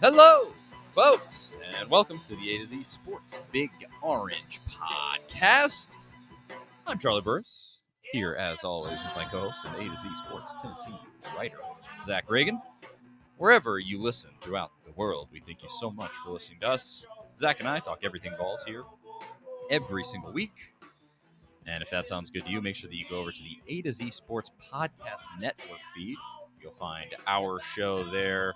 Hello, folks, and welcome to the A to Z Sports Big Orange Podcast. I'm Charlie Burris, here as always with my co-host and A to Z Sports Tennessee writer Zach Ragan. Wherever you listen throughout the world, we thank you so much for listening to us. Zach and I talk everything Vols here every single week. And if that sounds good to you, make sure that you go over to the A to Z Sports Podcast Network feed. You'll find our show there,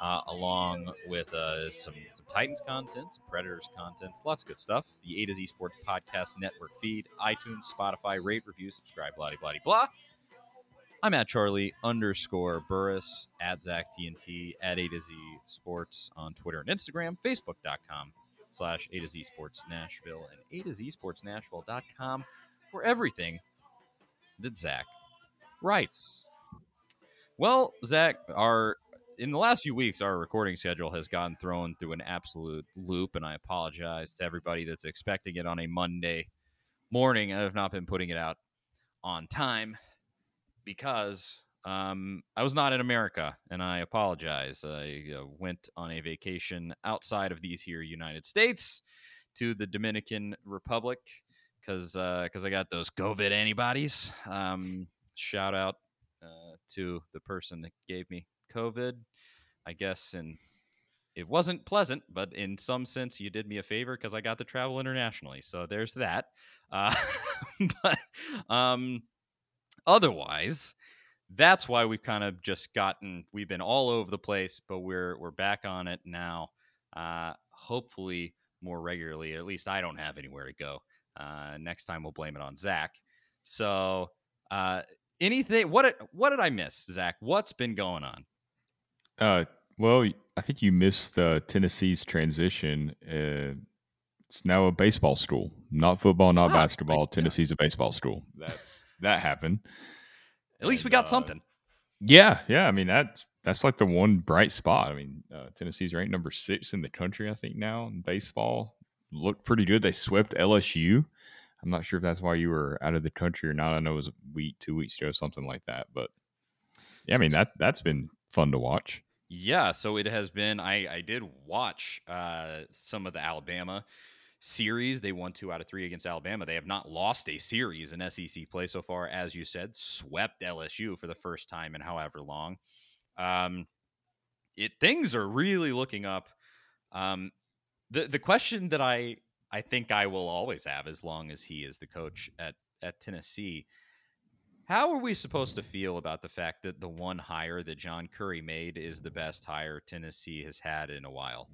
uh, along with uh, some some Titans content, some Predators content, lots of good stuff. The A to Z Sports Podcast Network feed, iTunes, Spotify, rate, review, subscribe, blah blah blah. I'm at Charlie underscore Burris at Zach TNT at A to Z Sports on Twitter and Instagram, Facebook.com slash A to Z Sports Nashville and A to Z Sports Nashville.com for everything that Zach writes. Well, Zach, our in the last few weeks, our recording schedule has gotten thrown through an absolute loop, and I apologize to everybody that's expecting it on a Monday morning. I have not been putting it out on time because um, I was not in America, and I apologize. I uh, went on a vacation outside of these here United States to the Dominican Republic because because uh, I got those COVID antibodies. Um, shout out uh, to the person that gave me COVID. I guess and it wasn't pleasant, but in some sense, you did me a favor because I got to travel internationally. So there's that. Uh, but um, otherwise, that's why we've kind of just gotten we've been all over the place, but we're we're back on it now. Uh, hopefully more regularly. At least I don't have anywhere to go. Uh, next time we'll blame it on Zach. So uh, anything what what did I miss, Zach? What's been going on? Uh, well, I think you missed uh, Tennessee's transition. Uh, it's now a baseball school, not football, not ah, basketball. Tennessee's a baseball school. That's that happened. At least and, we got uh, something. Yeah, yeah. I mean that's that's like the one bright spot. I mean, uh, Tennessee's ranked number six in the country, I think now in baseball. Looked pretty good. They swept LSU. I'm not sure if that's why you were out of the country or not. I know it was a week, two weeks ago, something like that. But yeah, I mean that that's been fun to watch. Yeah, so it has been. I I did watch uh, some of the Alabama series. They won two out of three against Alabama. They have not lost a series in SEC play so far, as you said. Swept LSU for the first time in however long. Um, it things are really looking up. Um, the the question that I I think I will always have as long as he is the coach at at Tennessee. How are we supposed to feel about the fact that the one hire that John Currie made is the best hire Tennessee has had in a while?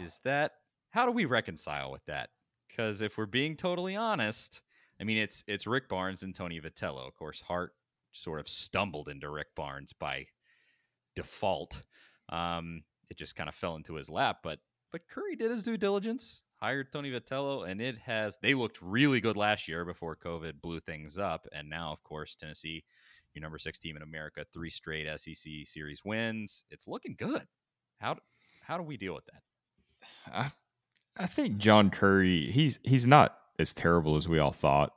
Is that how do we reconcile with that? Because if we're being totally honest, I mean it's it's Rick Barnes and Tony Vitello. Of course, Hart sort of stumbled into Rick Barnes by default. Um, it just kind of fell into his lap, but but Currie did his due diligence, hired Tony Vitello, and it has they looked really good last year before COVID blew things up, and now of course Tennessee, your number six team in America, three straight SEC series wins. It's looking good. How how do we deal with that? I I think John Currie, he's he's not as terrible as we all thought.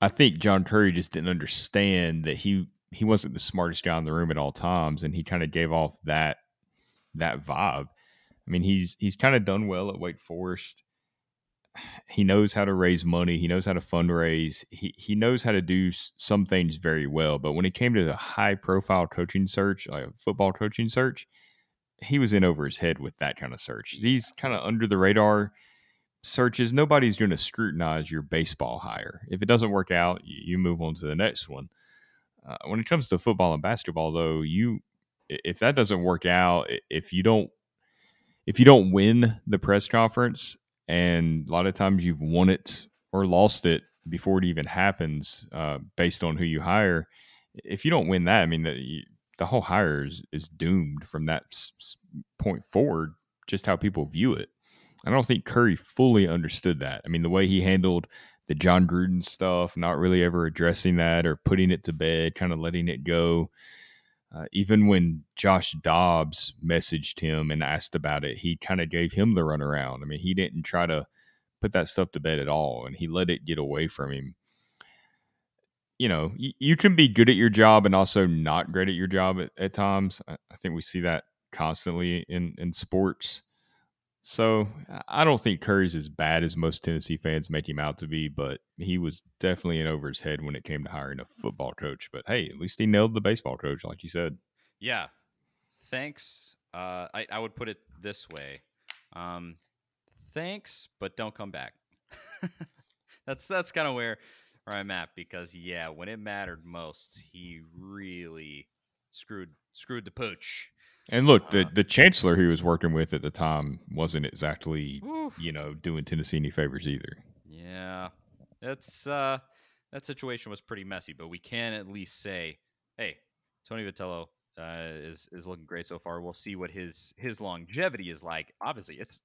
I think John Currie just didn't understand that he he wasn't the smartest guy in the room at all times, and he kind of gave off that that vibe. I mean, he's he's kind of done well at Wake Forest. He knows how to raise money. He knows how to fundraise. He he knows how to do some things very well. But when it came to the high profile coaching search, like a football coaching search, he was in over his head with that kind of search. These kind of under the radar searches, nobody's going to scrutinize your baseball hire. If it doesn't work out, you move on to the next one. Uh, when it comes to football and basketball, though, you if that doesn't work out, if you don't if you don't win the press conference, and a lot of times you've won it or lost it before it even happens, uh, based on who you hire. If you don't win that, I mean, the, whole hire is, is doomed from that s- point forward. Just how people view it. I don't think Currie fully understood that. I mean, the way he handled the Jon Gruden stuff, not really ever addressing that or putting it to bed, kind of letting it go. Uh, even when Josh Dobbs messaged him and asked about it, he kind of gave him the runaround. I mean, he didn't try to put that stuff to bed at all, and he let it get away from him. You know, you, can be good at your job and also not great at your job at, at times. I, I think we see that constantly in in sports. So I don't think Currie's as bad as most Tennessee fans make him out to be, but he was definitely in over his head when it came to hiring a football coach. But hey, at least he nailed the baseball coach, like you said. Yeah. Thanks. Uh, I, I would put it this way. Um, thanks, but don't come back. that's that's kind of where, where I'm at because yeah, when it mattered most, he really screwed screwed the pooch. And look, the the chancellor he was working with at the time wasn't exactly you know doing Tennessee any favors either. Yeah, that's uh, that situation was pretty messy, but we can at least say, hey, Tony Vitello uh, is is looking great so far. We'll see what his his longevity is like. Obviously, it's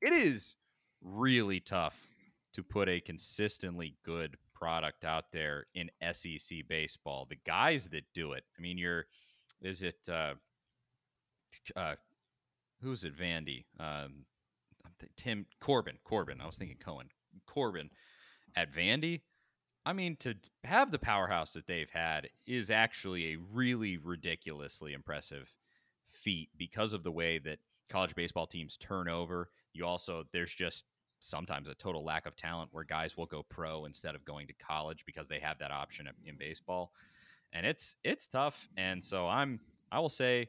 it is really tough to put a consistently good product out there in SEC baseball. The guys that do it, I mean, you're is it uh, uh, who's it? Vandy, um, Tim Corbin, Corbin. I was thinking Cohen, Corbin at Vandy. I mean, to have the powerhouse that they've had is actually a really ridiculously impressive feat because of the way that college baseball teams turn over. You also, there's just sometimes a total lack of talent where guys will go pro instead of going to college because they have that option in baseball. And it's it's tough. And so I'm I will say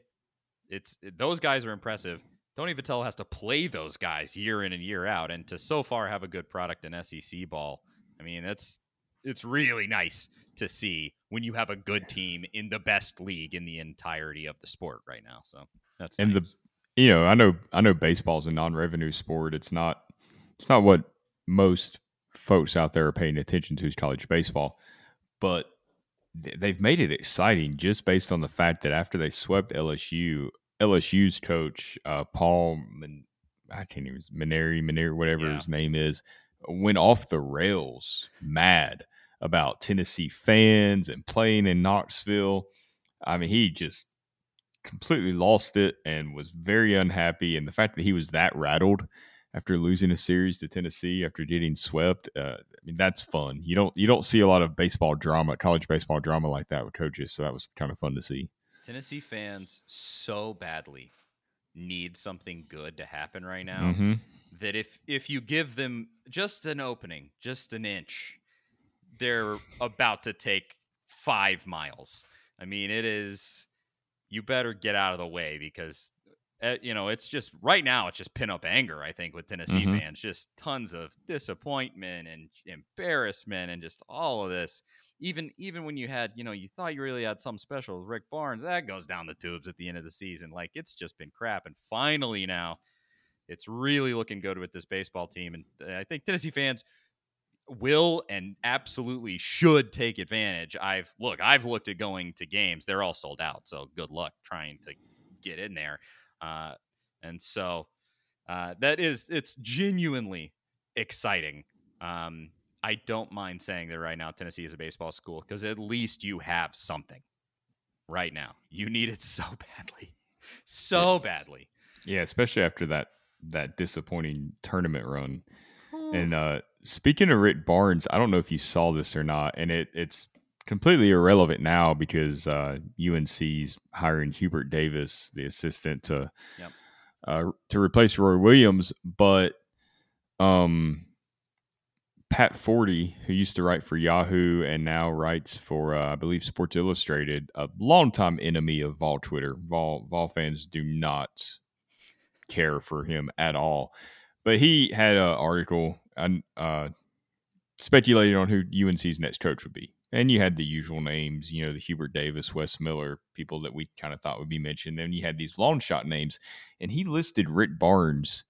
it's those guys are impressive. Tony Vitello has to play those guys year in and year out, and to so far have a good product in SEC ball. I mean, that's it's really nice to see when you have a good team in the best league in the entirety of the sport right now. So that's and nice. the you know I know I know baseball's a non-revenue sport. It's not it's not what most folks out there are paying attention to is college baseball, but they've made it exciting just based on the fact that after they swept LSU, LSU's coach uh, Paul, Man- I can't even Mainieri, Mainieri, whatever Yeah. his name is, went off the rails, mad about Tennessee fans and playing in Knoxville. I mean, he just completely lost it and was very unhappy. And the fact that he was that rattled after losing a series to Tennessee after getting swept, uh, I mean, that's fun. You don't you don't see a lot of baseball drama, college baseball drama like that with coaches. So that was kind of fun to see. Tennessee fans so badly need something good to happen right now hmm that if if you give them just an opening, just an inch, they're about to take five miles. I mean, it is. You better get out of the way because, uh, you know, it's just right now. It's just pin up anger. I think with Tennessee Mhm. fans, just tons of disappointment and embarrassment and just all of this. Even even when you had, you know, you thought you really had something special with Rick Barnes, that goes down the tubes at the end of the season. Like it's just been crap. And finally now, it's really looking good with this baseball team, and uh, I think Tennessee fans will and absolutely should take advantage. I've look, I've looked at going to games; they're all sold out. So good luck trying to get in there. Uh, and so uh, that is it's genuinely exciting. Um, I don't mind saying that right now Tennessee is a baseball school because at least you have something right now. You need it so badly, so badly. Yeah, especially after that that disappointing tournament run. And uh, speaking of Rick Barnes, I don't know if you saw this or not, and it, it's completely irrelevant now because uh, UNC's hiring Hubert Davis, the assistant, to Yep. uh, to replace Roy Williams. But um, Pat Forde, who used to write for Yahoo and now writes for uh, I believe Sports Illustrated, a longtime enemy of Vol Twitter. Vol Vol fans do not care for him at all. But he had an article and uh, speculated on who UNC's next coach would be. And you had the usual names, you know, the Hubert Davis, Wes Miller, people that we kind of thought would be mentioned. Then you had these long shot names, and he listed Rick Barnes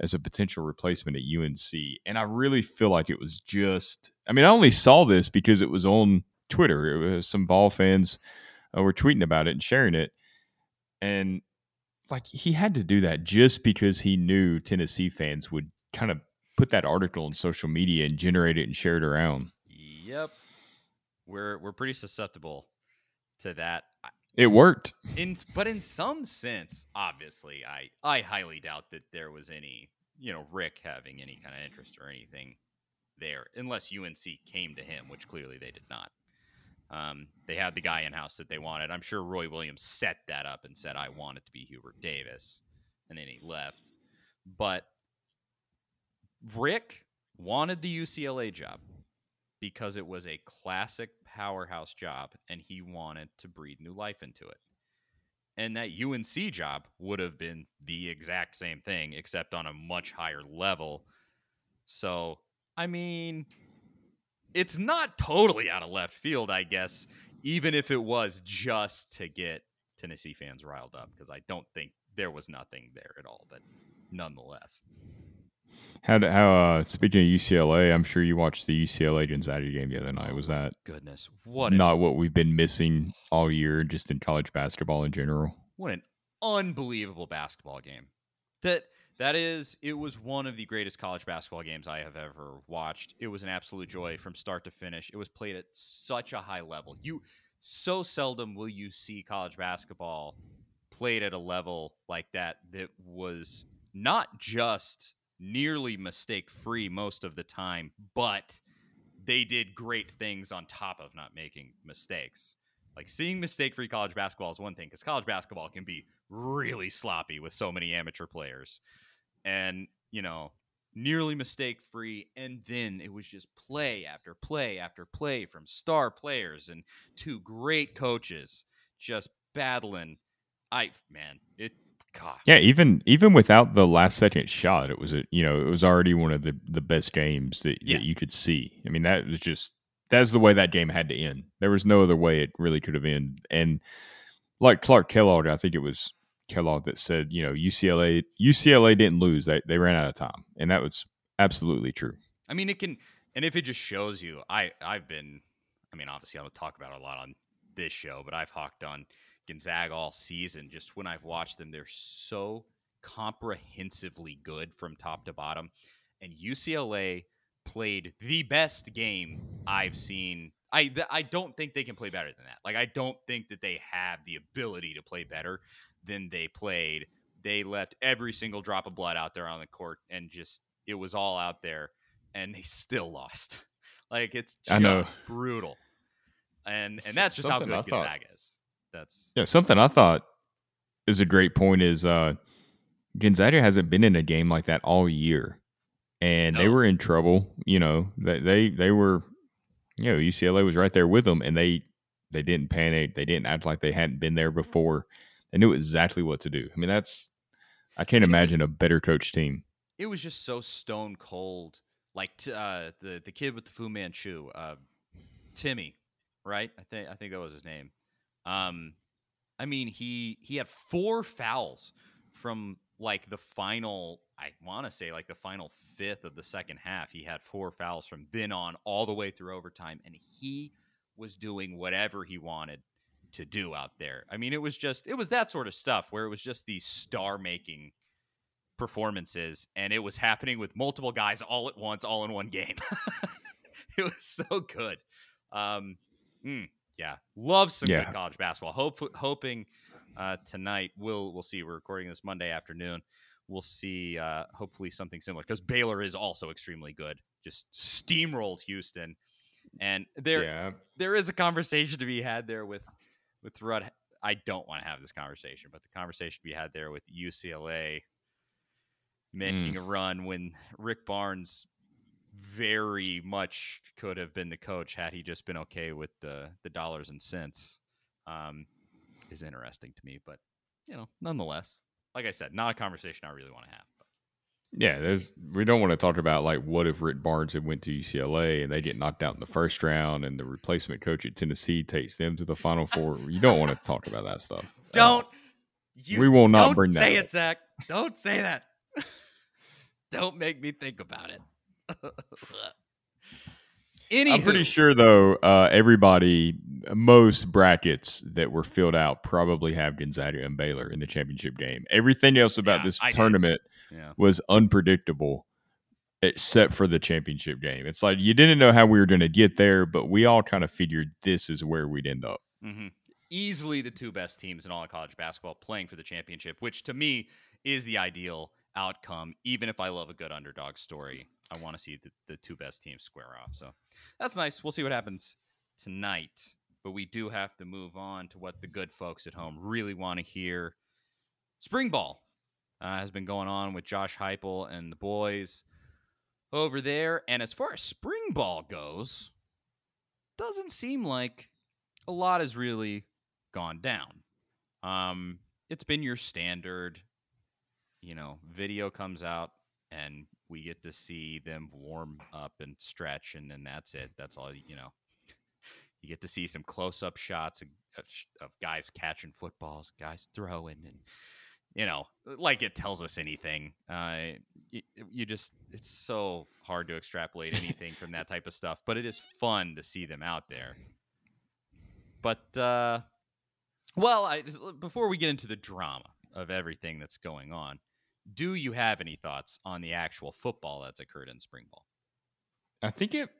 as a potential replacement at UNC. And I really feel like it was just, I mean, I only saw this because it was on Twitter. It was some Vol fans uh, were tweeting about it and sharing it. And like he had to do that just because he knew Tennessee fans would kind of put that article on social media and generate it and share it around. Yep. We're we're pretty susceptible to that. It worked. In but in some sense, obviously, I I highly doubt that there was any, you know, Rick having any kind of interest or anything there, unless UNC came to him, which clearly they did not. Um, they had the guy in house that they wanted. I'm sure Roy Williams set that up and said, "I want it to be Hubert Davis," and then he left. But Rick wanted the UCLA job because it was a classic powerhouse job and he wanted to breathe new life into it. And that UNC job would have been the exact same thing, except on a much higher level. So, I mean, it's not totally out of left field, I guess, even if it was just to get Tennessee fans riled up, because I don't think there was nothing there at all. But nonetheless. How how uh, speaking of UCLA, I'm sure you watched the UCLA Gonzaga game the other night. Was that goodness what not what we've been missing all year, just in college basketball in general? What an unbelievable basketball game! That that is, it was one of the greatest college basketball games I have ever watched. It was an absolute joy from start to finish. It was played at such a high level. You so seldom will you see college basketball played at a level like that that was not just nearly mistake free most of the time, but they did great things on top of not making mistakes. Like seeing mistake free college basketball is one thing because college basketball can be really sloppy with so many amateur players. And, you know, nearly mistake free. And then it was just play after play after play from star players and two great coaches just battling. I, man, it, God. Yeah, even even without the last second shot, it was a you know it was already one of the the best games that, yes. that you could see. I mean, that was just that's the way that game had to end. There was no other way it really could have ended. And like Clark Kellogg, I think it was Kellogg that said, you know, UCLA UCLA didn't lose; they they ran out of time, and that was absolutely true. I mean, it can, and if it just shows you, I I've been, I mean, obviously I don't talk about it a lot on this show, but I've hawked on Gonzaga all season. Just when I've watched them, they're so comprehensively good from top to bottom. And UCLA played the best game I've seen. I th- I don't think they can play better than that. Like I don't think that they have the ability to play better than they played. They left every single drop of blood out there on the court and just it was all out there and they still lost. Like it's just I know. brutal. And and that's just Something how good Gonzaga is that's yeah. Something I thought is a great point is uh, Gonzaga hasn't been in a game like that all year, and no. they were in trouble. You know, they they they were, you know, UCLA was right there with them, and they they didn't panic. They didn't act like they hadn't been there before. They knew exactly what to do. I mean, that's I can't imagine a better coach team. It was just so stone cold. Like uh, the the kid with the Fu Manchu, uh, Timme, right? I think I think that was his name. Um, I mean, he he had four fouls from like the final. I want to say like the final fifth of the second half. He had four fouls from then on all the way through overtime, and he was doing whatever he wanted to do out there. I mean, it was just it was that sort of stuff where it was just these star making performances, and it was happening with multiple guys all at once, all in one game. it was so good. Um, mm, yeah, love some yeah. good college basketball. Hope hoping uh, tonight we'll we'll see. We're recording this Monday afternoon. We'll see. Uh, hopefully something similar because Baylor is also extremely good. Just steamrolled Houston, and there yeah. there is a conversation to be had there with with Rudd. I don't want to have this conversation, but the conversation to be had there with UCLA making mm. a run when Rick Barnes very much could have been the coach had he just been okay with the the dollars and cents. Um, is interesting to me, but you know, nonetheless, like I said, not a conversation I really want to have. But. Yeah, there's we don't want to talk about like what if Rick Barnes had went to UCLA and they get knocked out in the first round and the replacement coach at Tennessee takes them to the Final Four. you don't want to talk about that stuff. Don't. You, we will not bring that. Say it, Zach. Don't say that. Don't make me think about it. I'm pretty sure though, uh, everybody, most brackets that were filled out probably have Gonzaga and Baylor in the championship game. Everything else about Yeah, this I tournament Yeah. was unpredictable, except for the championship game. It's like you didn't know how we were going to get there, but we all kind of figured this is where we'd end up. hmm Easily the two best teams in all of college basketball playing for the championship, which to me is the ideal outcome. Even if I love a good underdog story, I want to see the, the two best teams square off. So that's nice. We'll see what happens tonight. But we do have to move on to what the good folks at home really want to hear. Spring ball uh, has been going on with Josh Heupel and the boys over there. And as far as spring ball goes, doesn't seem like a lot has really gone down. Um, it's been your standard, you know, video comes out and we get to see them warm up and stretch, and then that's it. That's all, you know. You get to see some close up shots of, of, guys catching footballs, guys throwing, and, you know, like it tells us anything. Uh, you, you just, it's so hard to extrapolate anything from that type of stuff, but it is fun to see them out there. But uh, well, I before we get into the drama of everything that's going on, do you have any thoughts on the actual football that's occurred in spring ball? I think it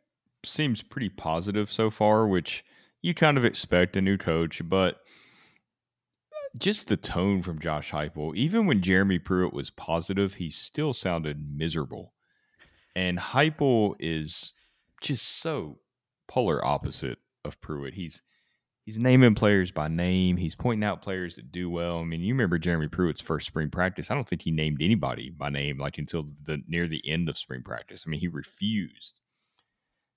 seems pretty positive so far, which you kind of expect a new coach, but uh, just the tone from Josh Heupel, even when Jeremy Pruitt was positive, he still sounded miserable. And Heupel is just so polar opposite of Pruitt. He's he's naming players by name. He's pointing out players that do well. I mean, you remember Jeremy Pruitt's first spring practice. I don't think he named anybody by name like until the near the end of spring practice. I mean, he refused.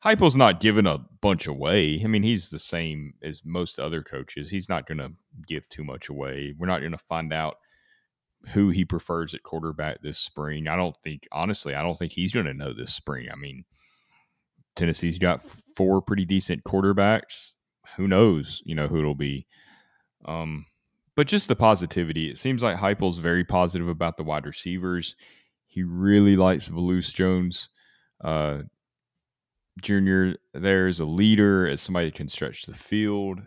Heupel's not giving a bunch away. I mean, he's the same as most other coaches. He's not going to give too much away. We're not going to find out who he prefers at quarterback this spring. I don't think, honestly, I don't think he's going to know this spring. I mean, Tennessee's got four pretty decent quarterbacks. Who knows, you know, who it'll be. Um, but just the positivity. It seems like Heupel's very positive about the wide receivers. He really likes Velus Jones. Uh, Junior there as a leader, as somebody that can stretch the field.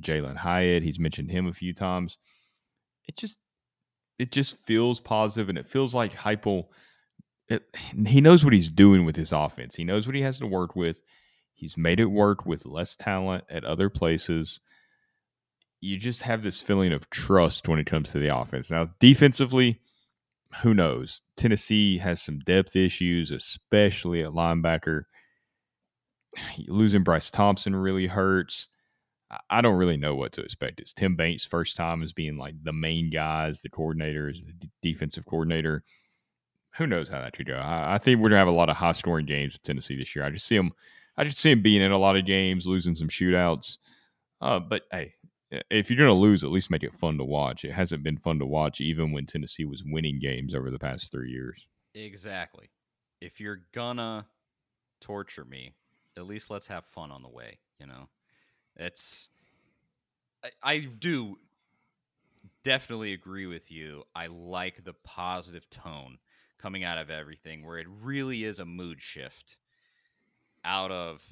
Jalen Hyatt, he's mentioned him a few times. It just it just feels positive, and it feels like Heupel. It, he knows what he's doing with his offense. He knows what he has to work with. He's made it work with less talent at other places. You just have this feeling of trust when it comes to the offense. Now, defensively, who knows? Tennessee has some depth issues, especially at linebacker losing Bryce Thompson really hurts. I- don't really know what to expect. It's Tim Banks' first time as being like the main guy, as the coordinator, the d- defensive coordinator. Who knows how that could go? I, I think we're gonna have a lot of high scoring games with Tennessee this year. I just see them. I just see him being in a lot of games, losing some shootouts. Uh, but hey, if you're gonna lose, at least make it fun to watch. It hasn't been fun to watch even when Tennessee was winning games over the past three years. Exactly. If you're gonna torture me, at least let's have fun on the way. You know, it's. I, I do definitely agree with you. I like the positive tone coming out of everything, where it really is a mood shift out of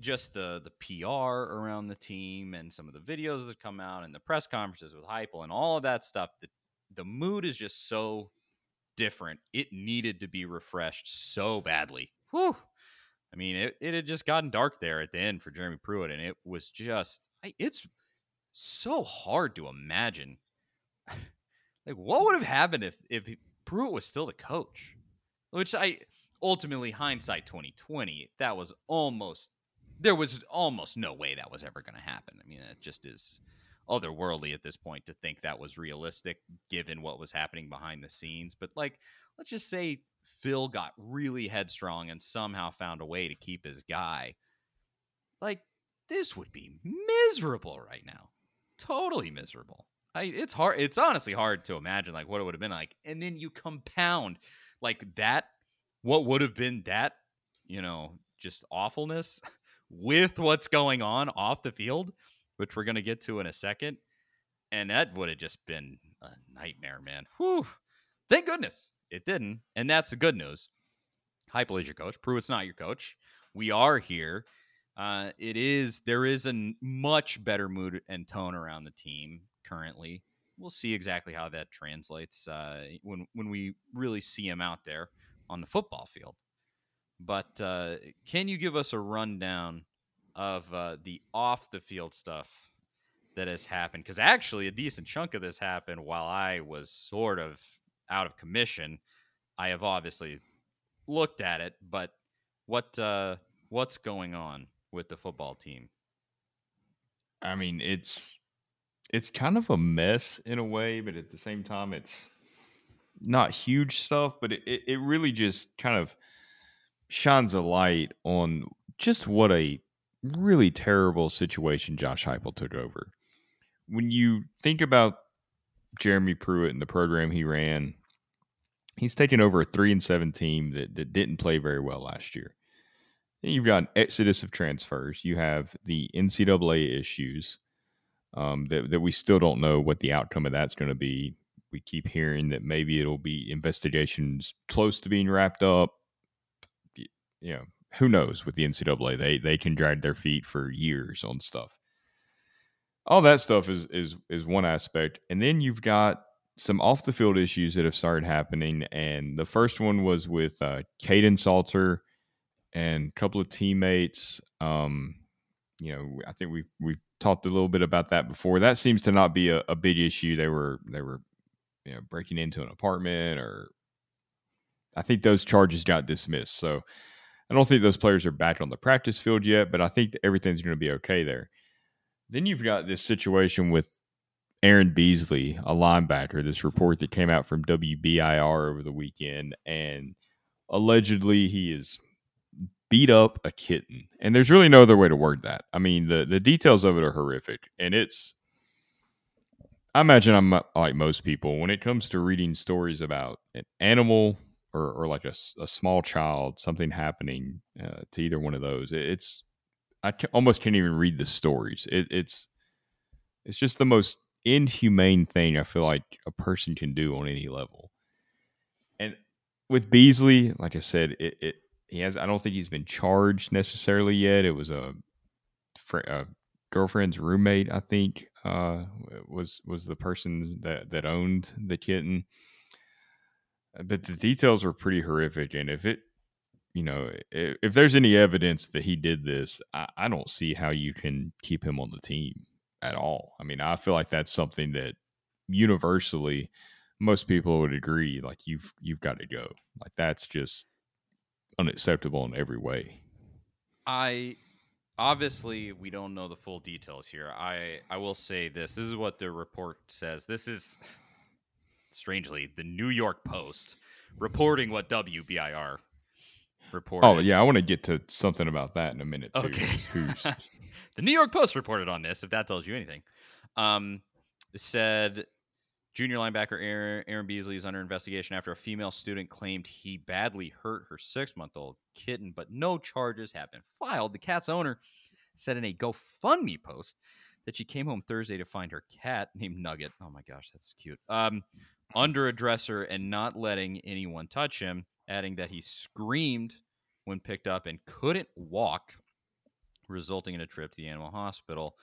just the the PR around the team and some of the videos that come out and the press conferences with Heupel and all of that stuff. The the mood is just so different. It needed to be refreshed so badly. Whew. I mean, it, it had just gotten dark there at the end for Jeremy Pruitt, and it was just, it's so hard to imagine. like, what would have happened if, if Pruitt was still the coach? Which I, ultimately, hindsight 2020, that was almost, there was almost no way that was ever going to happen. I mean, it just is otherworldly at this point to think that was realistic given what was happening behind the scenes. But like, let's just say Phil got really headstrong and somehow found a way to keep his guy. Like, this would be miserable right now. Totally miserable. I, it's hard. It's honestly hard to imagine like what it would have been like. And then you compound like that, what would have been that, you know, just awfulness with what's going on off the field which we're going to get to in a second. And that would have just been a nightmare, man. Whew. Thank goodness it didn't. And that's the good news. Heupel is your coach. Pruitt's not your coach. We are here. Uh, it is there is a much better mood and tone around the team currently. We'll see exactly how that translates uh, when when we really see him out there on the football field. But uh, can you give us a rundown of uh, the off the field stuff that has happened? Because actually, a decent chunk of this happened while I was sort of out of commission. I have obviously looked at it, but what uh, what's going on with the football team? I mean, it's it's kind of a mess in a way, but at the same time, it's not huge stuff. But it, it really just kind of shines a light on just what a really terrible situation Josh Heupel took over. When you think about Jeremy Pruitt and the program he ran, he's taken over a three and seven team that, that didn't play very well last year. You've got an exodus of transfers. You have the NCAA issues um, that, that we still don't know what the outcome of that's going to be. We keep hearing that maybe it'll be investigations close to being wrapped up. You know, who knows with the NCAA? They they can drag their feet for years on stuff. All that stuff is is is one aspect, and then you've got some off the field issues that have started happening. And the first one was with uh, Kaidon Salter and a couple of teammates. Um, you know, I think we've we've talked a little bit about that before. That seems to not be a, a big issue. They were they were you know breaking into an apartment or I think those charges got dismissed. So I don't think those players are back on the practice field yet, but I think everything's going to be okay there. Then you've got this situation with Aaron Beasley, a linebacker, this report that came out from WBIR over the weekend, and allegedly he is beat up a kitten. And there's really no other way to word that. I mean, the the details of it are horrific, and it's. I imagine I'm like most people when it comes to reading stories about an animal or, or like a, a small child, something happening uh, to either one of those. It's I can, almost can't even read the stories. It, it's it's just the most inhumane thing I feel like a person can do on any level. And with Beasley, like I said, it, it he has. I don't think he's been charged necessarily yet. It was a, a girlfriend's roommate, I think, uh, was was the person that that owned the kitten but the details are pretty horrific. And if it, you know, if, if there's any evidence that he did this, I, I, don't see how you can keep him on the team at all. I mean, I feel like that's something that universally most people would agree. Like you've you've got to go. Like that's just unacceptable in every way. I obviously we don't know the full details here. I I will say this. This is what the report says. This is strangely, the New York Post reporting what WBIR reported. Oh, yeah. I want to get to something about that in a minute, too. Okay. the New York Post reported on this, if that tells you anything. Um, said junior linebacker Aaron, Aaron Beasley is under investigation after a female student claimed he badly hurt her six month old kitten, but no charges have been filed. The cat's owner said in a GoFundMe post that she came home Thursday to find her cat named Nugget. Oh my gosh, that's cute. Um, under a dresser and not letting anyone touch him, adding that he screamed when picked up and couldn't walk, resulting in a trip to the animal hospital.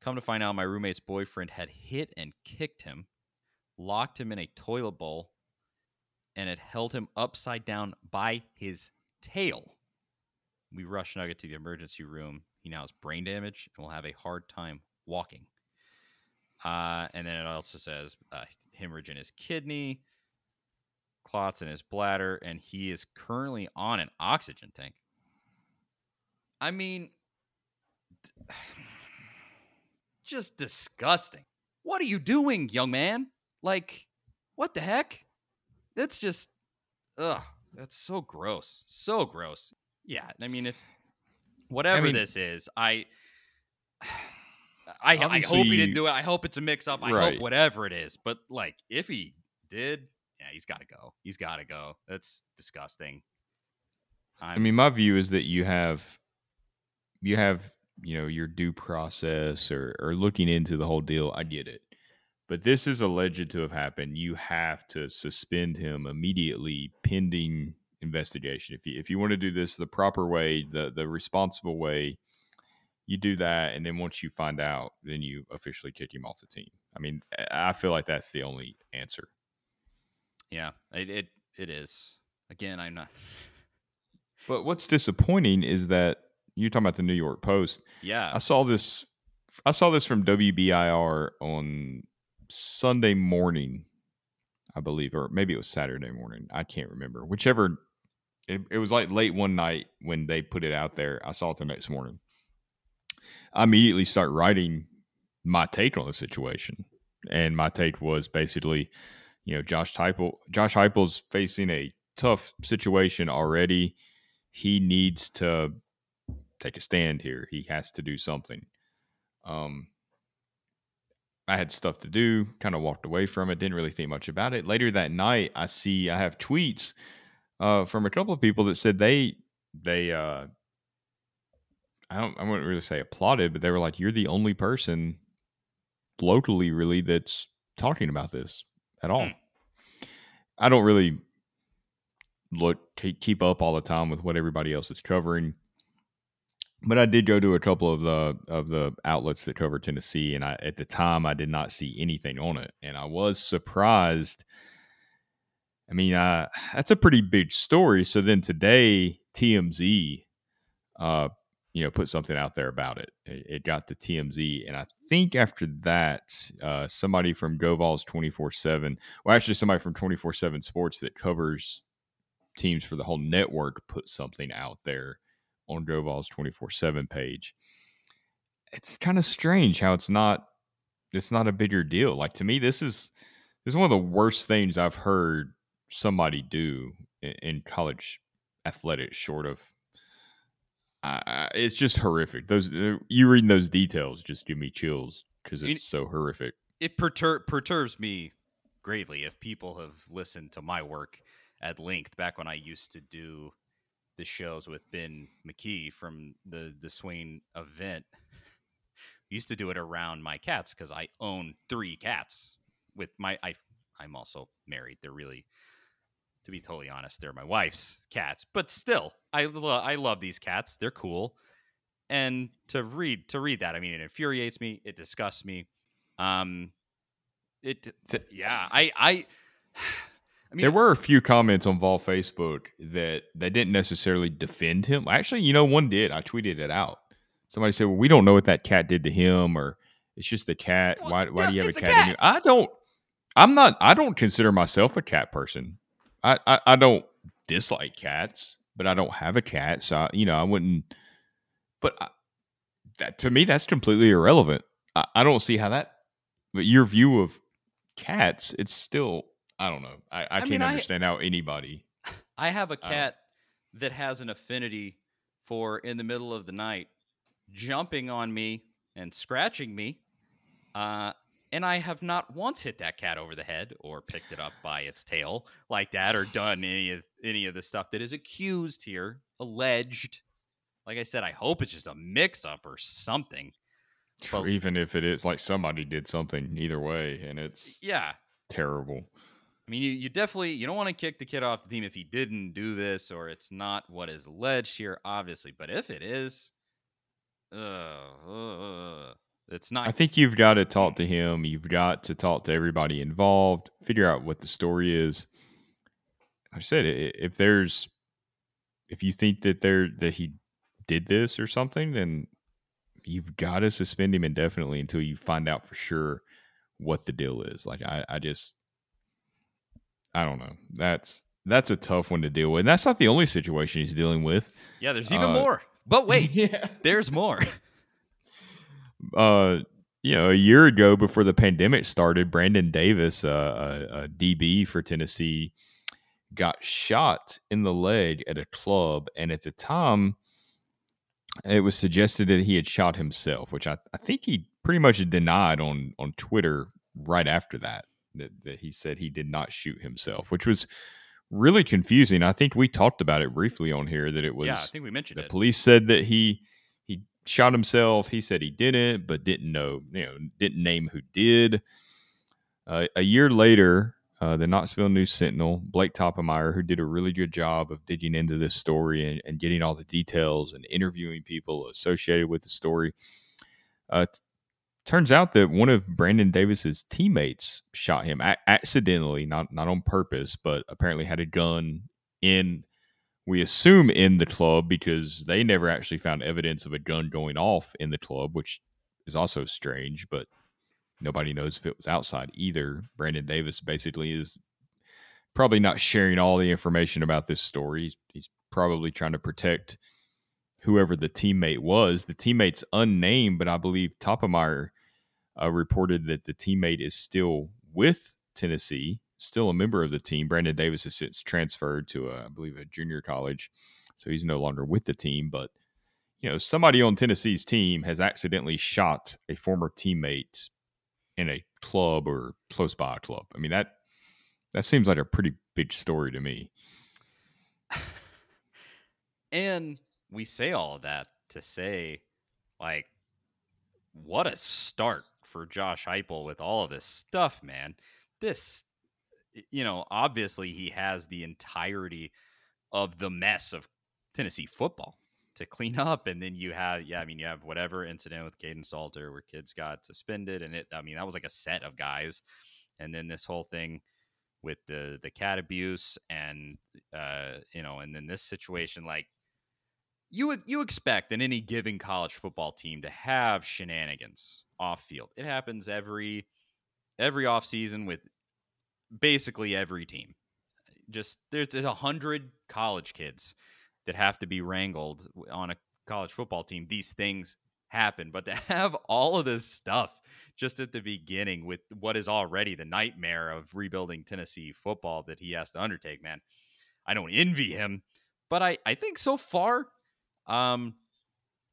Come to find out, my roommate's boyfriend had hit and kicked him, locked him in a toilet bowl, and had held him upside down by his tail. We rush Nugget to the emergency room. He now has brain damage and will have a hard time walking. Uh, and then it also says uh, hemorrhage in his kidney, clots in his bladder, and he is currently on an oxygen tank. I mean, just disgusting. What are you doing, young man? Like, what the heck? That's just, ugh, that's so gross. So gross. Yeah, I mean, if whatever I mean, this is, I. I, I hope he didn't do it. I hope it's a mix up. I right. hope whatever it is. But like, if he did, yeah, he's got to go. He's got to go. That's disgusting. I'm, i mean, my view is that you have, you have, you know, your due process or or looking into the whole deal. I get it, but this is alleged to have happened. You have to suspend him immediately, pending investigation. If you if you want to do this the proper way, the the responsible way, you do that, and then once you find out, then you officially kick him off the team. I mean, I feel like that's the only answer. Yeah, it it, it is. Again, I'm not. But what's disappointing is that you're talking about the New York Post. Yeah, I saw this. I saw this from WBIR on Sunday morning, I believe, or maybe it was Saturday morning. I can't remember. Whichever. It, it was like late one night when they put it out there. I saw it the next morning. I immediately start writing my take on the situation, and my take was basically, you know, Josh Heupel. Josh Heupel's facing a tough situation already. He needs to take a stand here. He has to do something. Um, I had stuff to do, kind of walked away from it, didn't really think much about it. Later that night, I see I have tweets uh, from a couple of people that said they they uh, I don't I wouldn't really say applauded, but they were like, "You're the only person locally really that's talking about this at all." Hmm. I don't really look keep up all the time with what everybody else is covering but I did go to a couple of the of the outlets that cover Tennessee, and I at the time I did not see anything on it, and I was surprised. I mean, uh, that's a pretty big story. So then today, TMZ, uh, you know, put something out there about it. It, it got to TMZ, and I think after that, uh, somebody from GoVols twenty four seven, well, actually, somebody from twenty four seven Sports that covers teams for the whole network put something out there on GoVol's 24 7 page. It's kind of strange how it's not it's not a bigger deal. Like to me, this is this is one of the worst things I've heard somebody do in, in college athletics, short of uh, it's just horrific. Those uh, you reading those details just give me chills because it's so horrific. It pertur- perturbs me greatly if people have listened to my work at length back when I used to do the shows with Ben McKee from the the Swain event. Used to do it around my cats because I own three cats. With my I I'm also married. They're really to be totally honest, they're my wife's cats. But still, I lo- I love these cats. They're cool. And to read to read that, I mean, it infuriates me. It disgusts me. Um, it yeah, I I I mean, there were a few comments on Vol Facebook that they didn't necessarily defend him. Actually, you know, one did. I tweeted it out. Somebody said, "Well, we don't know what that cat did to him, or it's just a cat. Well, why? Why do you have a cat, a cat, in you?" I don't. I'm not. I don't consider myself a cat person. I, I, I don't dislike cats, but I don't have a cat, so I, you know, I wouldn't. But I, that to me, that's completely irrelevant. I, I don't see how that. But your view of cats, it's still I don't know. I, I, I can't mean, understand I, how anybody. I have a cat that has an affinity for in the middle of the night jumping on me and scratching me. Uh, and I have not once hit that cat over the head or picked it up by its tail like that or done any of any of the stuff that is accused here, alleged. Like I said, I hope it's just a mix up or something. But, even if it is like somebody did something either way and it's yeah terrible I mean, you, you definitely you don't want to kick the kid off the team if he didn't do this or it's not what is alleged here, obviously. But if it is, uh, uh, it's not. I think you've got to talk to him. You've got to talk to everybody involved. Figure out what the story is. I said, if there's, if you think that there that he did this or something, then you've got to suspend him indefinitely until you find out for sure what the deal is. Like I, I just I don't know. That's that's a tough one to deal with. And that's not the only situation he's dealing with. Yeah, there's even uh, more. But wait, yeah. there's more. Uh, you know, a year ago before the pandemic started, Brandon Davis, uh, a, a DB for Tennessee, got shot in the leg at a club, and at the time, it was suggested that he had shot himself, which I, I think he pretty much denied on on Twitter right after that that, that he said he did not shoot himself, which was really confusing. I think we talked about it briefly on here that it was. Yeah, I think we mentioned the it. police said that he he shot himself. He said he didn't, but didn't know. You know, didn't name who did. Uh, a year later, uh, the Knoxville News Sentinel, Blake Toppmeyer, who did a really good job of digging into this story and, and getting all the details and interviewing people associated with the story. Uh, turns out that one of Brandon Davis's teammates shot him a- accidentally, not not on purpose, but apparently had a gun in. We assume in the club because they never actually found evidence of a gun going off in the club, which is also strange. But Nobody knows if it was outside either. Brandon Davis basically is probably not sharing all the information about this story. He's, probably trying to protect whoever the teammate was. The teammate's unnamed, but I believe Toppmeyer uh, reported that the teammate is still with Tennessee, still a member of the team. Brandon Davis has since transferred to, a, I believe, a junior college, so he's no longer with the team. But you know, somebody on Tennessee's team has accidentally shot a former teammate in a club or close by a club. I mean that that seems like a pretty big story to me. and we say all of that to say, like, what a start for Josh Heupel with all of this stuff, man. This, you know, obviously he has the entirety of the mess of Tennessee football to clean up. And then you have, yeah, I mean, you have whatever incident with Kaidon Salter where kids got suspended, and it, I mean, that was like a set of guys, and then this whole thing with the the cat abuse, and uh, you know, and then this situation, like you would you expect in any given college football team to have shenanigans off field. It happens every every off season with basically every team. Just there's a hundred college kids that have to be wrangled on a college football team, these things happen. But to have all of this stuff just at the beginning with what is already the nightmare of rebuilding Tennessee football that he has to undertake, man, I don't envy him. But I, I think so far, um,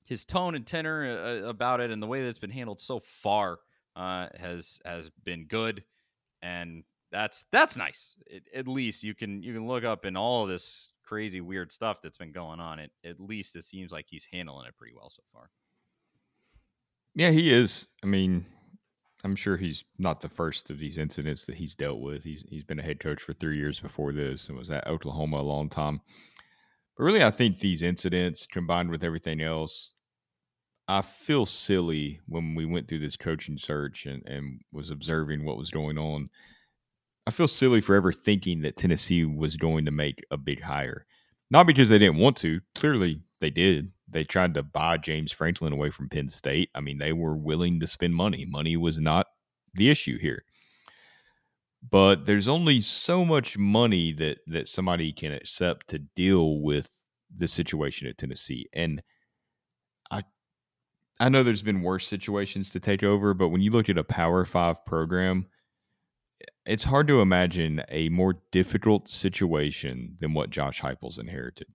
his tone and tenor uh, uh about it and the way that it's been handled so far uh, has has been good, and that's that's nice. It, at least you can you can look up in all this crazy weird stuff that's been going on, it at least it seems like he's handling it pretty well so far. Yeah, he is. I mean, I'm sure he's not the first of these incidents that he's dealt with. He's he's been a head coach for three years before this and was at Oklahoma a long time. Really, I think these incidents combined with everything else, I feel silly when we went through this coaching search and, and was observing what was going on I feel silly for ever thinking that Tennessee was going to make a big hire. Not because they didn't want to. Clearly, they did. They tried to buy James Franklin away from Penn State. I mean, they were willing to spend money. Money was not the issue here. But there's only so much money that that somebody can accept to deal with the situation at Tennessee. And I I know there's been worse situations to take over, but when you look at a Power 5 program, it's hard to imagine a more difficult situation than what Josh Heupel's inherited.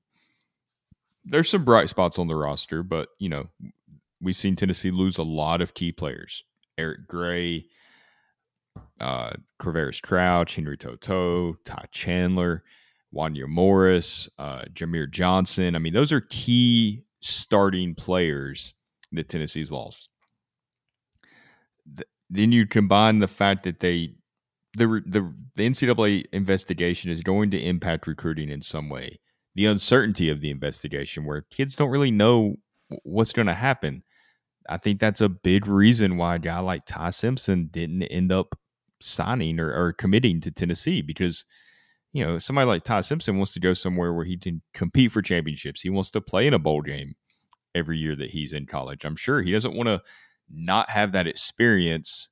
There's some bright spots on the roster, but you know we've seen Tennessee lose a lot of key players: Eric Gray, uh, Quavaris Crouch, Henry To'oTo'o, Ty Chandler, Wanya Morris, uh, Jahmir Johnson. I mean, those are key starting players that Tennessee's lost. The, then you combine the fact that they the the the NCAA investigation is going to impact recruiting in some way. The uncertainty of the investigation, where kids don't really know what's going to happen, I think that's a big reason why a guy like Ty Simpson didn't end up signing or, or committing to Tennessee because you know somebody like Ty Simpson wants to go somewhere where he can compete for championships. He wants to play in a bowl game every year that he's in college. I'm sure he doesn't want to not have that experience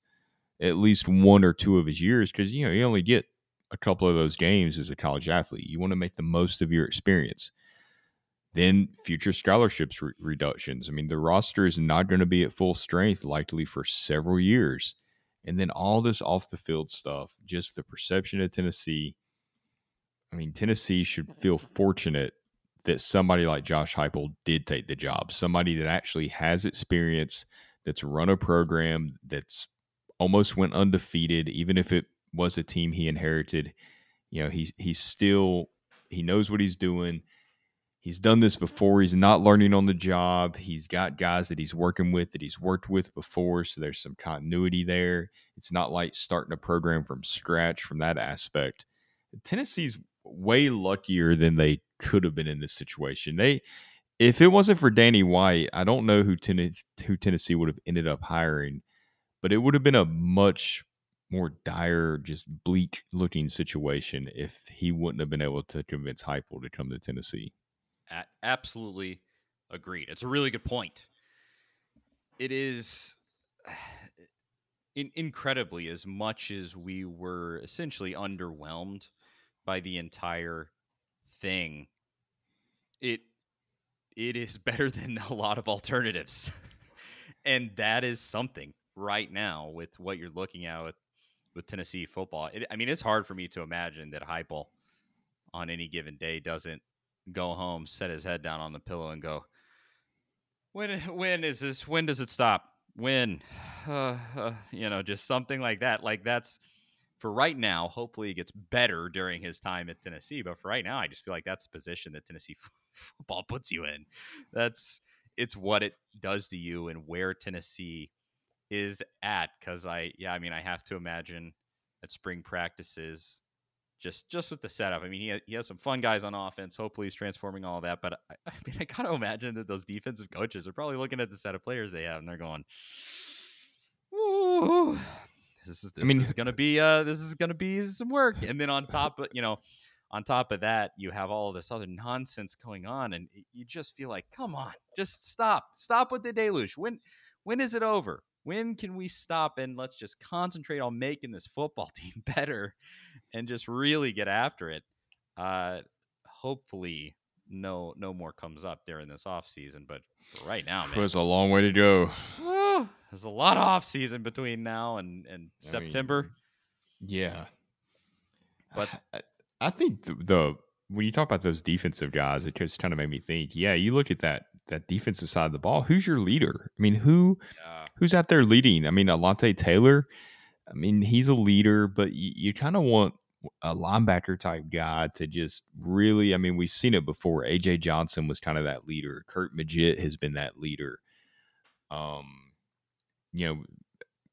at least one or two of his years because you know you only get a couple of those games as a college athlete. You want to make the most of your experience. Then future scholarships re- reductions. I mean, the roster is not going to be at full strength likely for several years. And then all this off the field stuff, just the perception of Tennessee. I mean, Tennessee should feel fortunate that somebody like Josh Heupel did take the job, somebody that actually has experience, that's run a program, that's almost went undefeated, even if it was a team he inherited. You know, he's he's still he knows what he's doing. He's done this before. He's not learning on the job. He's got guys that he's working with that he's worked with before, so there's some continuity there. It's not like starting a program from scratch from that aspect. Tennessee's way luckier than they could have been in this situation. They if it wasn't for Danny White, I don't know who Tennessee, who Tennessee would have ended up hiring, but it would have been a much more dire, just bleak looking situation if he wouldn't have been able to convince Heupel to come to Tennessee. Absolutely agreed. It's a really good point. It is in, incredibly as much as we were essentially underwhelmed by the entire thing. It it is better than a lot of alternatives. and that is something right now with what you're looking at with with Tennessee football. It, I mean, it's hard for me to imagine that Heupel on any given day doesn't go home, set his head down on the pillow, and go, "When when is this? When does it stop? When?" Uh, uh, you know, just something like that. Like that's for right now. Hopefully, it gets better during his time at Tennessee. But for right now, I just feel like that's the position that Tennessee football puts you in. That's it's what it does to you and where Tennessee is at because I yeah I mean I have to imagine at spring practices just just with the setup. I mean he he has some fun guys on offense. Hopefully he's transforming all that. But I, I mean I gotta imagine that those defensive coaches are probably looking at the set of players they have and they're going, "Ooh, this is this I mean, is gonna be uh this is gonna be some work." And then on top of you know on top of that, you have all this other nonsense going on, and you just feel like, come on, just stop, stop with the deluge. When, when is it over? when can we stop and let's just concentrate on making this football team better and just really get after it uh hopefully no no more comes up during this off season but right now man, there's a long way to go there's a lot of off season between now and and I september mean, yeah but I, I think the, the when you talk about those defensive guys it just kind of made me think yeah you look at that that defensive side of the ball who's your leader i mean who yeah who's out there leading? I mean, Alontae Taylor. I mean, he's a leader, but you, you kind of want a linebacker type guy to just really. I mean, we've seen it before. AJ Johnson was kind of that leader. Curt Maggitt has been that leader. Um, you know,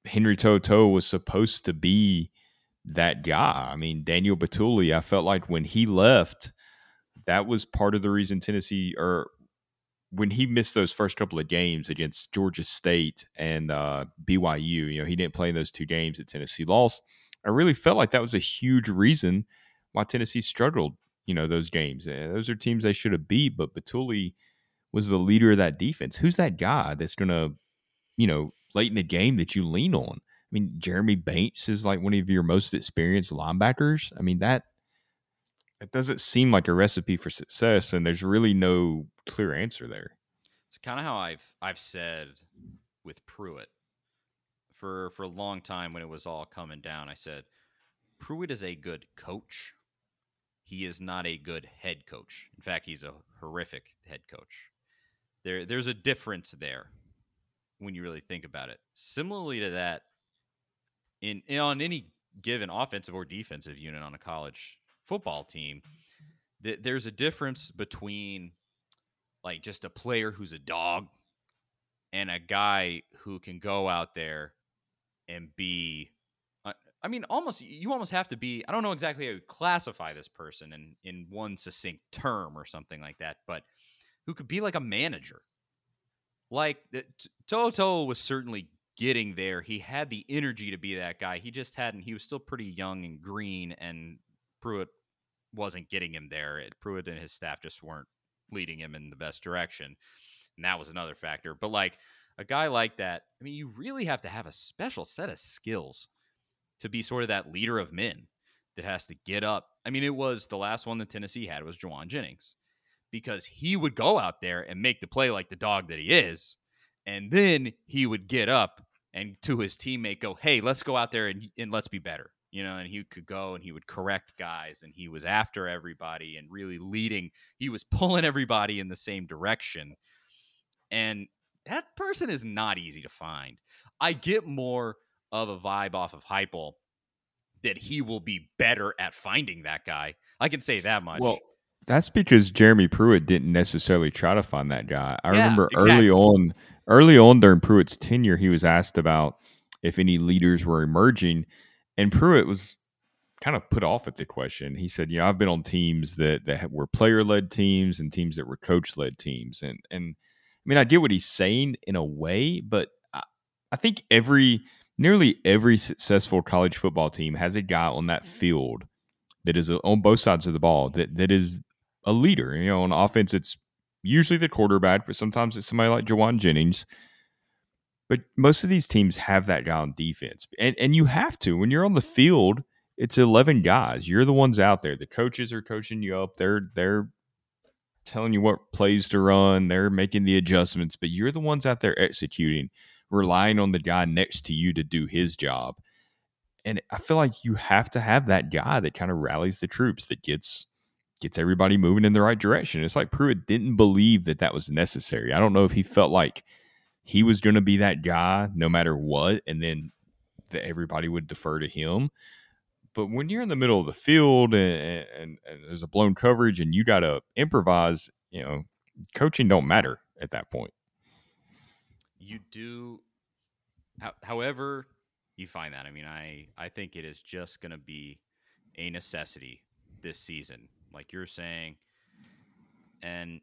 Henry To'oTo'o was supposed to be that guy. I mean, Daniel Bituli. I felt like when he left, that was part of the reason Tennessee or when he missed those first couple of games against Georgia State and uh, BYU, you know, he didn't play in those two games that Tennessee lost. I really felt like that was a huge reason why Tennessee struggled, you know, those games. Those are teams they should have beat, but Bituli was the leader of that defense. Who's that guy that's going to, you know, late in the game that you lean on? I mean, Jeremy Bates is like one of your most experienced linebackers. I mean, that it doesn't seem like a recipe for success, and there's really no clear answer there. It's kind of how I've I've said with Pruitt for for a long time when it was all coming down. I said Pruitt is a good coach. He is not a good head coach. In fact, he's a horrific head coach. There there's a difference there when you really think about it. Similarly to that, in, in on any given offensive or defensive unit on a college football team, th- there's a difference between like just a player who's a dog and a guy who can go out there and be uh, I mean almost you almost have to be I don't know exactly how to classify this person in in one succinct term or something like that but who could be like a manager. Like To'oTo'o was certainly getting there. He had the energy to be that guy. He just hadn't he was still pretty young and green and Pruitt wasn't getting him there. It, Pruitt and his staff just weren't leading him in the best direction. And that was another factor. But like a guy like that, I mean, you really have to have a special set of skills to be sort of that leader of men that has to get up. I mean, it was the last one that Tennessee had was Jauan Jennings because he would go out there and make the play like the dog that he is. And then he would get up and to his teammate go, hey, let's go out there and, and let's be better you know, and he could go and he would correct guys and he was after everybody and really leading. He was pulling everybody in the same direction. And that person is not easy to find. I get more of a vibe off of Heupel that he will be better at finding that guy. I can say that much. Well, that's because Jeremy Pruitt didn't necessarily try to find that guy. I Yeah, remember exactly. early on, early on during Pruitt's tenure, he was asked about if any leaders were emerging, and Pruitt was kind of put off at the question. He said, "You know, I've been on teams that that were player led teams and teams that were coach led teams, and and I mean, I get what he's saying in a way, but I, I think every nearly every successful college football team has a guy on that field that is uh, on both sides of the ball that that is a leader. You know, on offense, it's usually the quarterback, but sometimes it's somebody like Jauan Jennings. But most of these teams have that guy on defense, and and you have to when you're on the field. It's eleven guys. You're the ones out there. The coaches are coaching you up. They're they're telling you what plays to run. They're making the adjustments, but you're the ones out there executing, relying on the guy next to you to do his job. And I feel like you have to have that guy that kind of rallies the troops, that gets gets everybody moving in the right direction. It's like Pruitt didn't believe that that was necessary. I don't know if he felt like he was going to be that guy no matter what, and then everybody would defer to him. But when you're in the middle of the field and, and, and there's a blown coverage and you got to improvise, you know, coaching don't matter at that point. you do however you find that i mean i i think it is just going to be a necessity this season like you're saying and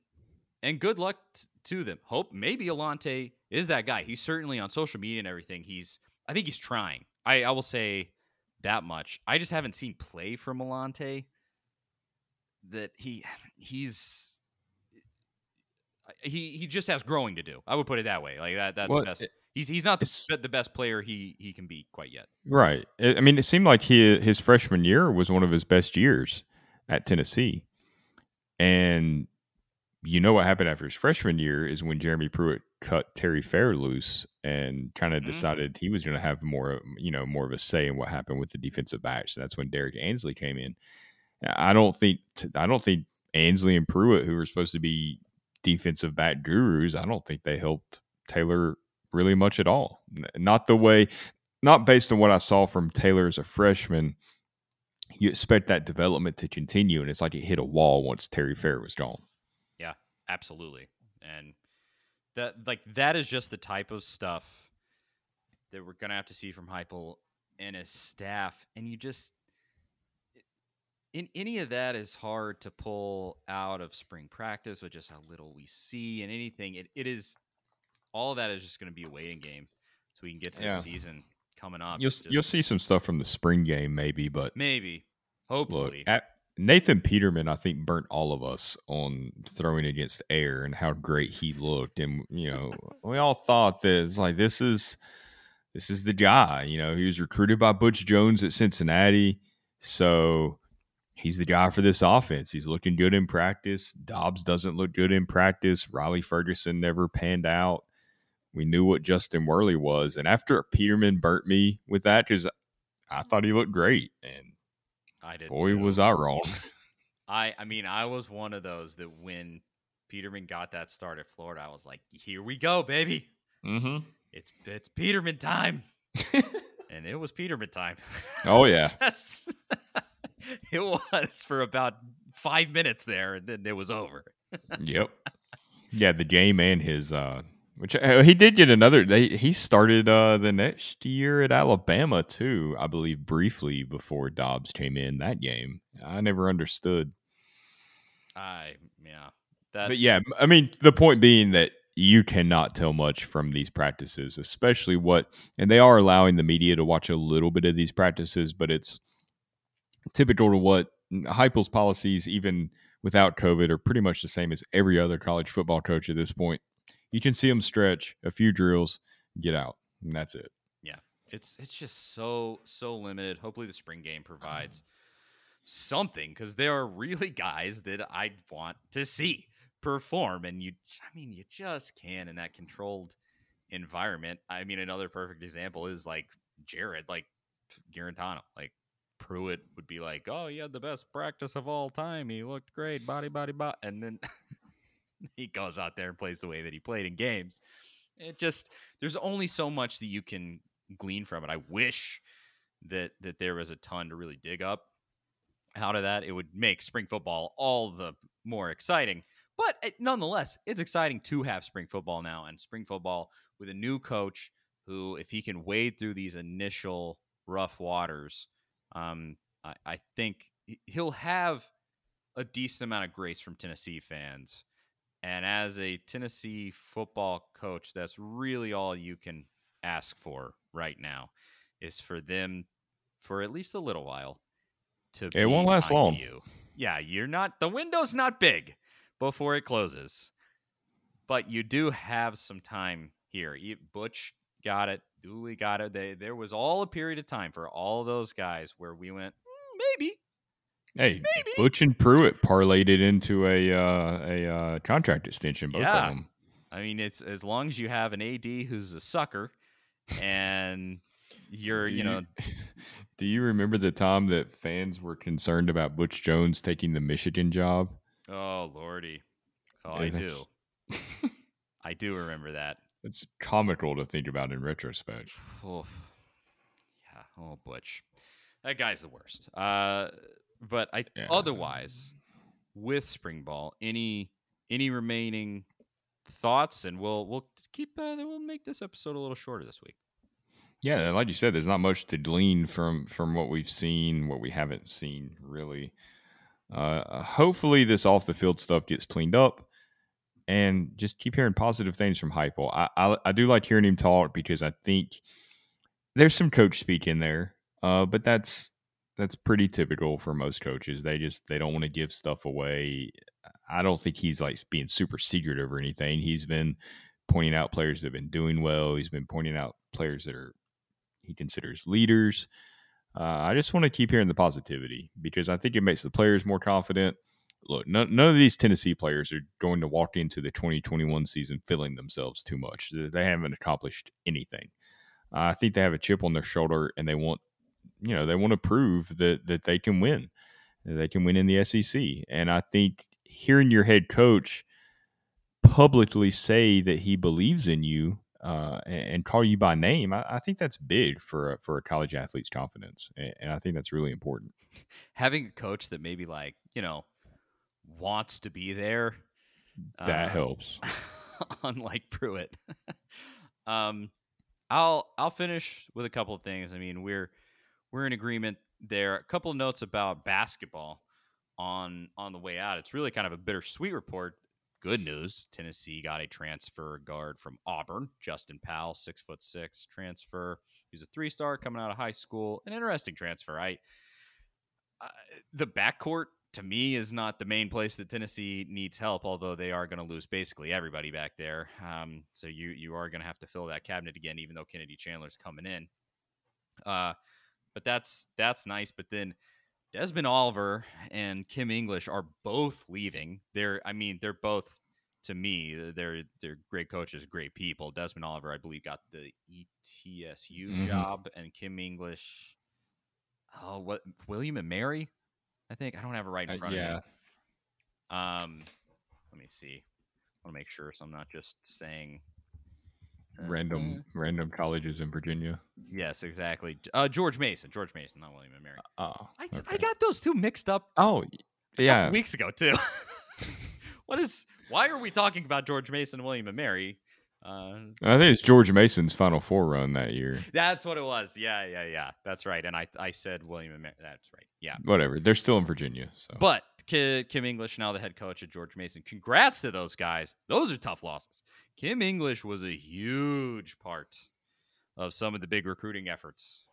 and good luck t- to them hope maybe Alontae is that guy he's certainly on social media and everything he's i think he's trying i i will say that much i just haven't seen play from Alontae that he he's he he just has growing to do. I would put it that way. Like that. That's Well, the best. it- He's he's not the, the best player he he can be quite yet. Right. I I mean, it seemed like he, his freshman year was one of his best years at Tennessee. And you know what happened after his freshman year is when Jeremy Pruitt cut Terry Fair loose and kind of Mhm. decided he was going to have more, you know, more of a say in what happened with the defensive backs. That's when Derrick Ansley came in. I don't think I don't think Ansley and Pruitt, who were supposed to be defensive back gurus, I don't think they helped Taylor really much at all. Not the way, not based on what I saw from Taylor as a freshman. You expect that development to continue, and it's like it hit a wall once Terry Fair was gone. Absolutely. And that like that is just the type of stuff that we're gonna have to see from Heupel and his staff. And you just in any of that is hard to pull out of spring practice with just how little we see and anything. It it is all of that is just gonna be a waiting game so we can get to Yeah. the season coming up. You'll just- you'll see some stuff from the spring game, maybe, but maybe. look, Hopefully. at, Nathan Peterman, I think, burnt all of us on throwing against air and how great he looked, and you know, we all thought that it's like this is this is the guy. You know, he was recruited by Butch Jones at Cincinnati, so he's the guy for this offense. He's looking good in practice. Dobbs doesn't look good in practice. Riley Ferguson never panned out. We knew what Justin Worley was, and after Peterman burnt me with that because I thought he looked great, and I did boy too. was I wrong. I I mean, I was one of those that when Peterman got that start at Florida, I was like, "Here we go, baby! mm-hmm. It's it's Peterman time," and it was Peterman time. Oh yeah, That's it was for about five minutes there, and then it was over. yep. Yeah, the game and his uh which uh, he did get another they he started uh the next year at Alabama too, I believe briefly before Dobbs came in that game. I never understood. I yeah, that But yeah, I mean the point being that you cannot tell much from these practices, especially what and they are allowing the media to watch a little bit of these practices, but it's typical to what Heupel's policies, even without COVID, are pretty much the same as every other college football coach at this point. You can see them stretch a few drills, get out, and that's it. Yeah, it's it's just so so limited. Hopefully, the spring game provides something because there are really guys that I'd want to see perform, and you, I mean, you just can in that controlled environment. I mean, another perfect example is like Jarrett, like Guarantano, like. Pruitt would be like, "Oh, he had the best practice of all time. He looked great, body, body, body," and then he goes out there and plays the way that he played in games. It just there's only so much that you can glean from it. I wish that that there was a ton to really dig up out of that, it would make spring football all the more exciting. But it, nonetheless, it's exciting to have spring football now and spring football with a new coach who, if he can wade through these initial rough waters, um, I, I think he'll have a decent amount of grace from Tennessee fans. And as a Tennessee football coach, that's really all you can ask for right now is for them for at least a little while to It won't last long. You. Yeah, you're not the window's not big before it closes. But you do have some time here. Butch got it, Dooley got it. They, there was all a period of time for all those guys where we went, "Mm, maybe, Hey, maybe. Butch and Pruitt parlayed it into a uh, a uh, contract extension. Both Yeah. of them. I mean, it's as long as you have an AD who's a sucker, and you're, Do you know, do you remember the time that fans were concerned about Butch Jones taking the Michigan job? oh lordy, oh Yeah, I do, I do remember that. It's comical to think about in retrospect. Oh, yeah. Oh, Butch, that guy's the worst. Uh, but I Yeah. otherwise with spring ball, any any remaining thoughts, and we'll we'll keep uh, we'll make this episode a little shorter this week. Yeah, like you said, there's not much to glean from from what we've seen, what we haven't seen, really. Uh, hopefully, this off the field stuff gets cleaned up, and just keep hearing positive things from Heupel. I, I I do like hearing him talk because I think there's some coach speak in there, uh, but that's that's pretty typical for most coaches. They just they don't want to give stuff away. I don't think he's like being super secretive or anything. He's been pointing out players that have been doing well. He's been pointing out players that are he considers leaders. Uh, I just want to keep hearing the positivity because I think it makes the players more confident. Look, none, of these Tennessee players are going to walk into the 2021 season feeling themselves too much. They haven't accomplished anything. I think they have a chip on their shoulder and they want, you know, they want to prove that that they can win, they can win in the SEC. And I think hearing your head coach publicly say that he believes in you uh, and, call you by name, I, I think that's big for a, for a college athlete's confidence, and, and I think that's really important. Having a coach that maybe like you know wants to be there That uh, helps. unlike Pruitt. um, I'll I'll finish with a couple of things. I mean, we're we're in agreement there. A couple of notes about basketball on on the way out. It's really kind of a bittersweet report. Good news: Tennessee got a transfer guard from Auburn, Justin Powell, six foot six transfer. He's a three star coming out of high school. An interesting transfer. I uh, the backcourt to me is not the main place that Tennessee needs help, although they are going to lose basically everybody back there. Um, so you you are going to have to fill that cabinet again, even though Kennedy Chandler's coming in. Uh, but that's that's nice. But then Desmond Oliver and Kim English are both leaving. They're I mean they're both to me they're they're great coaches, great people. Desmond Oliver I believe got the ETSU Mhm. job, and Kim English. Oh, what William and Mary? I think I don't have it right in Uh, front yeah. of me. Um, let me see. I want to make sure so I'm not just saying uh, Random random colleges in Virginia. Yes, exactly. Uh, George Mason. George Mason, not William and Mary. Oh, I, I got those two mixed up Oh, yeah. weeks ago too. what is? Why are we talking about George Mason and William and Mary? Uh, I think it's George Mason's Final Four run that year. that's what it was. Yeah, yeah, yeah. That's right. And I, I said William and Mary. That's right. Yeah. Whatever. They're still in Virginia. So, But Kim English, now the head coach at George Mason. Congrats to those guys. Those are tough losses. Kim English was a huge part of some of the big recruiting efforts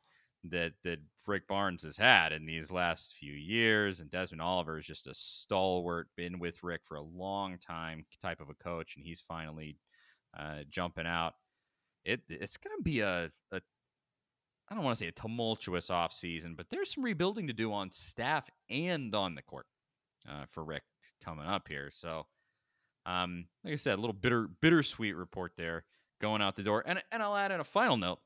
that that Rick Barnes has had in these last few years. And Desmond Oliver is just a stalwart, been with Rick for a long time type of a coach, and he's finally uh, jumping out. It it's going to be a, a I don't want to say a tumultuous off season, but there's some rebuilding to do on staff and on the court uh, for Rick coming up here. So, um, like I said, a little bitter, bittersweet report there going out the door. And and I'll add in a final note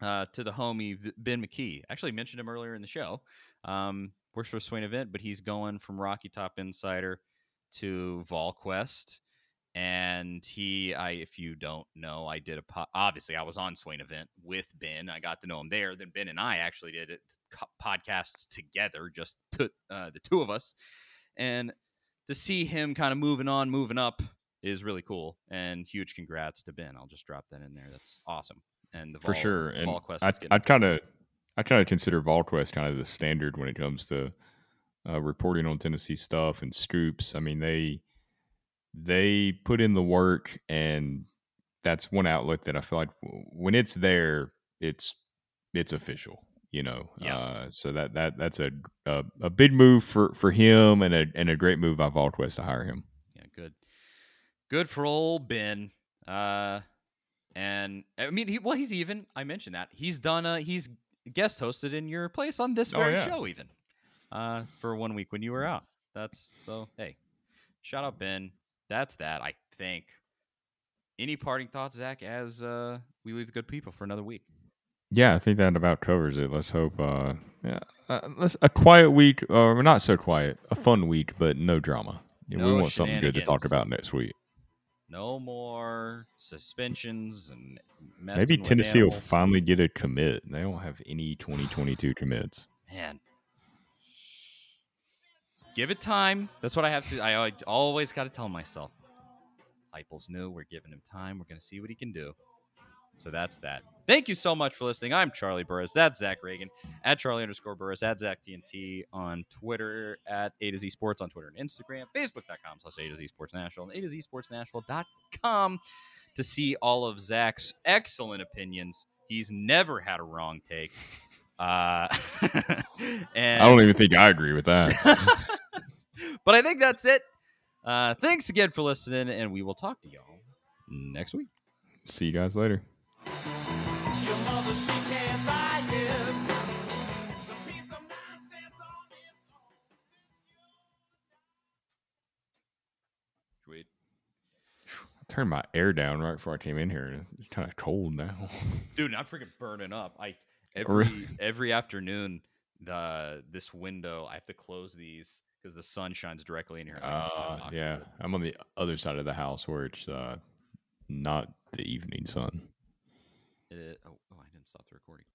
uh, to the homie Ben McKee. Actually, mentioned him earlier in the show. Um, works for Swain event, but he's going from Rocky Top Insider to VolQuest. and he, I, if you don't know, I did a po- obviously I was on Swain event with Ben. I got to know him there. Then Ben and I actually did podcasts together, just to, uh, the two of us, and to see him kind of moving on, moving up is really cool. And huge congrats to Ben. I'll just drop that in there. That's awesome. And the for Vol- sure. And VolQuest I I kind of I kind of consider VolQuest kind of the standard when it comes to uh, reporting on Tennessee stuff and scoops. I mean they they put in the work, and that's one outlet that I feel like when it's there, it's it's official. You know, Yeah. uh, so that that that's a, a a big move for for him and a and a great move by VolQuest to hire him. Yeah, good. Good for old Ben. Uh and I mean he well he's even I mentioned that. He's done uh he's guest hosted in your place on this Oh, very yeah. show even. Uh for one week when you were out. That's so hey. Shout out Ben. That's that, I think. Any parting thoughts, Zach, as uh we leave the good people for another week? Yeah, I think that about covers it. Let's hope. Uh, yeah, uh, let's a quiet week, or not so quiet, a fun week, but no drama. Yeah, we want something good to talk about next week. No more suspensions and Maybe Tennessee will finally get a commit. They don't have any 2022 commits. man give it time that's what i have to i al- always got to tell myself Heupel's new we're giving him time we're going to see what he can do so that's that thank you so much for listening i'm charlie burris that's zach ragan at charlie underscore burris at zach tnt on twitter at a to z sports on twitter and instagram facebook.com slash a to z sports national and a to z sports national.com to see all of zach's excellent opinions he's never had a wrong take uh, and I don't even think I agree with that. but I think that's it. Uh, thanks again for listening, and we will talk to y'all next week. See you guys later. Your mother, she can't buy it. The peace of mind stands on its own. Sweet. I turned my air down right before I came in here. It's kind of cold now. Dude, I'm freaking burning up. I Really? every every afternoon the this window I have to close these because the sun shines directly in here. and I get hot Uh, yeah. I'm on the other side of the house where it's uh, not the evening sun. Oh, oh, I didn't stop the recording.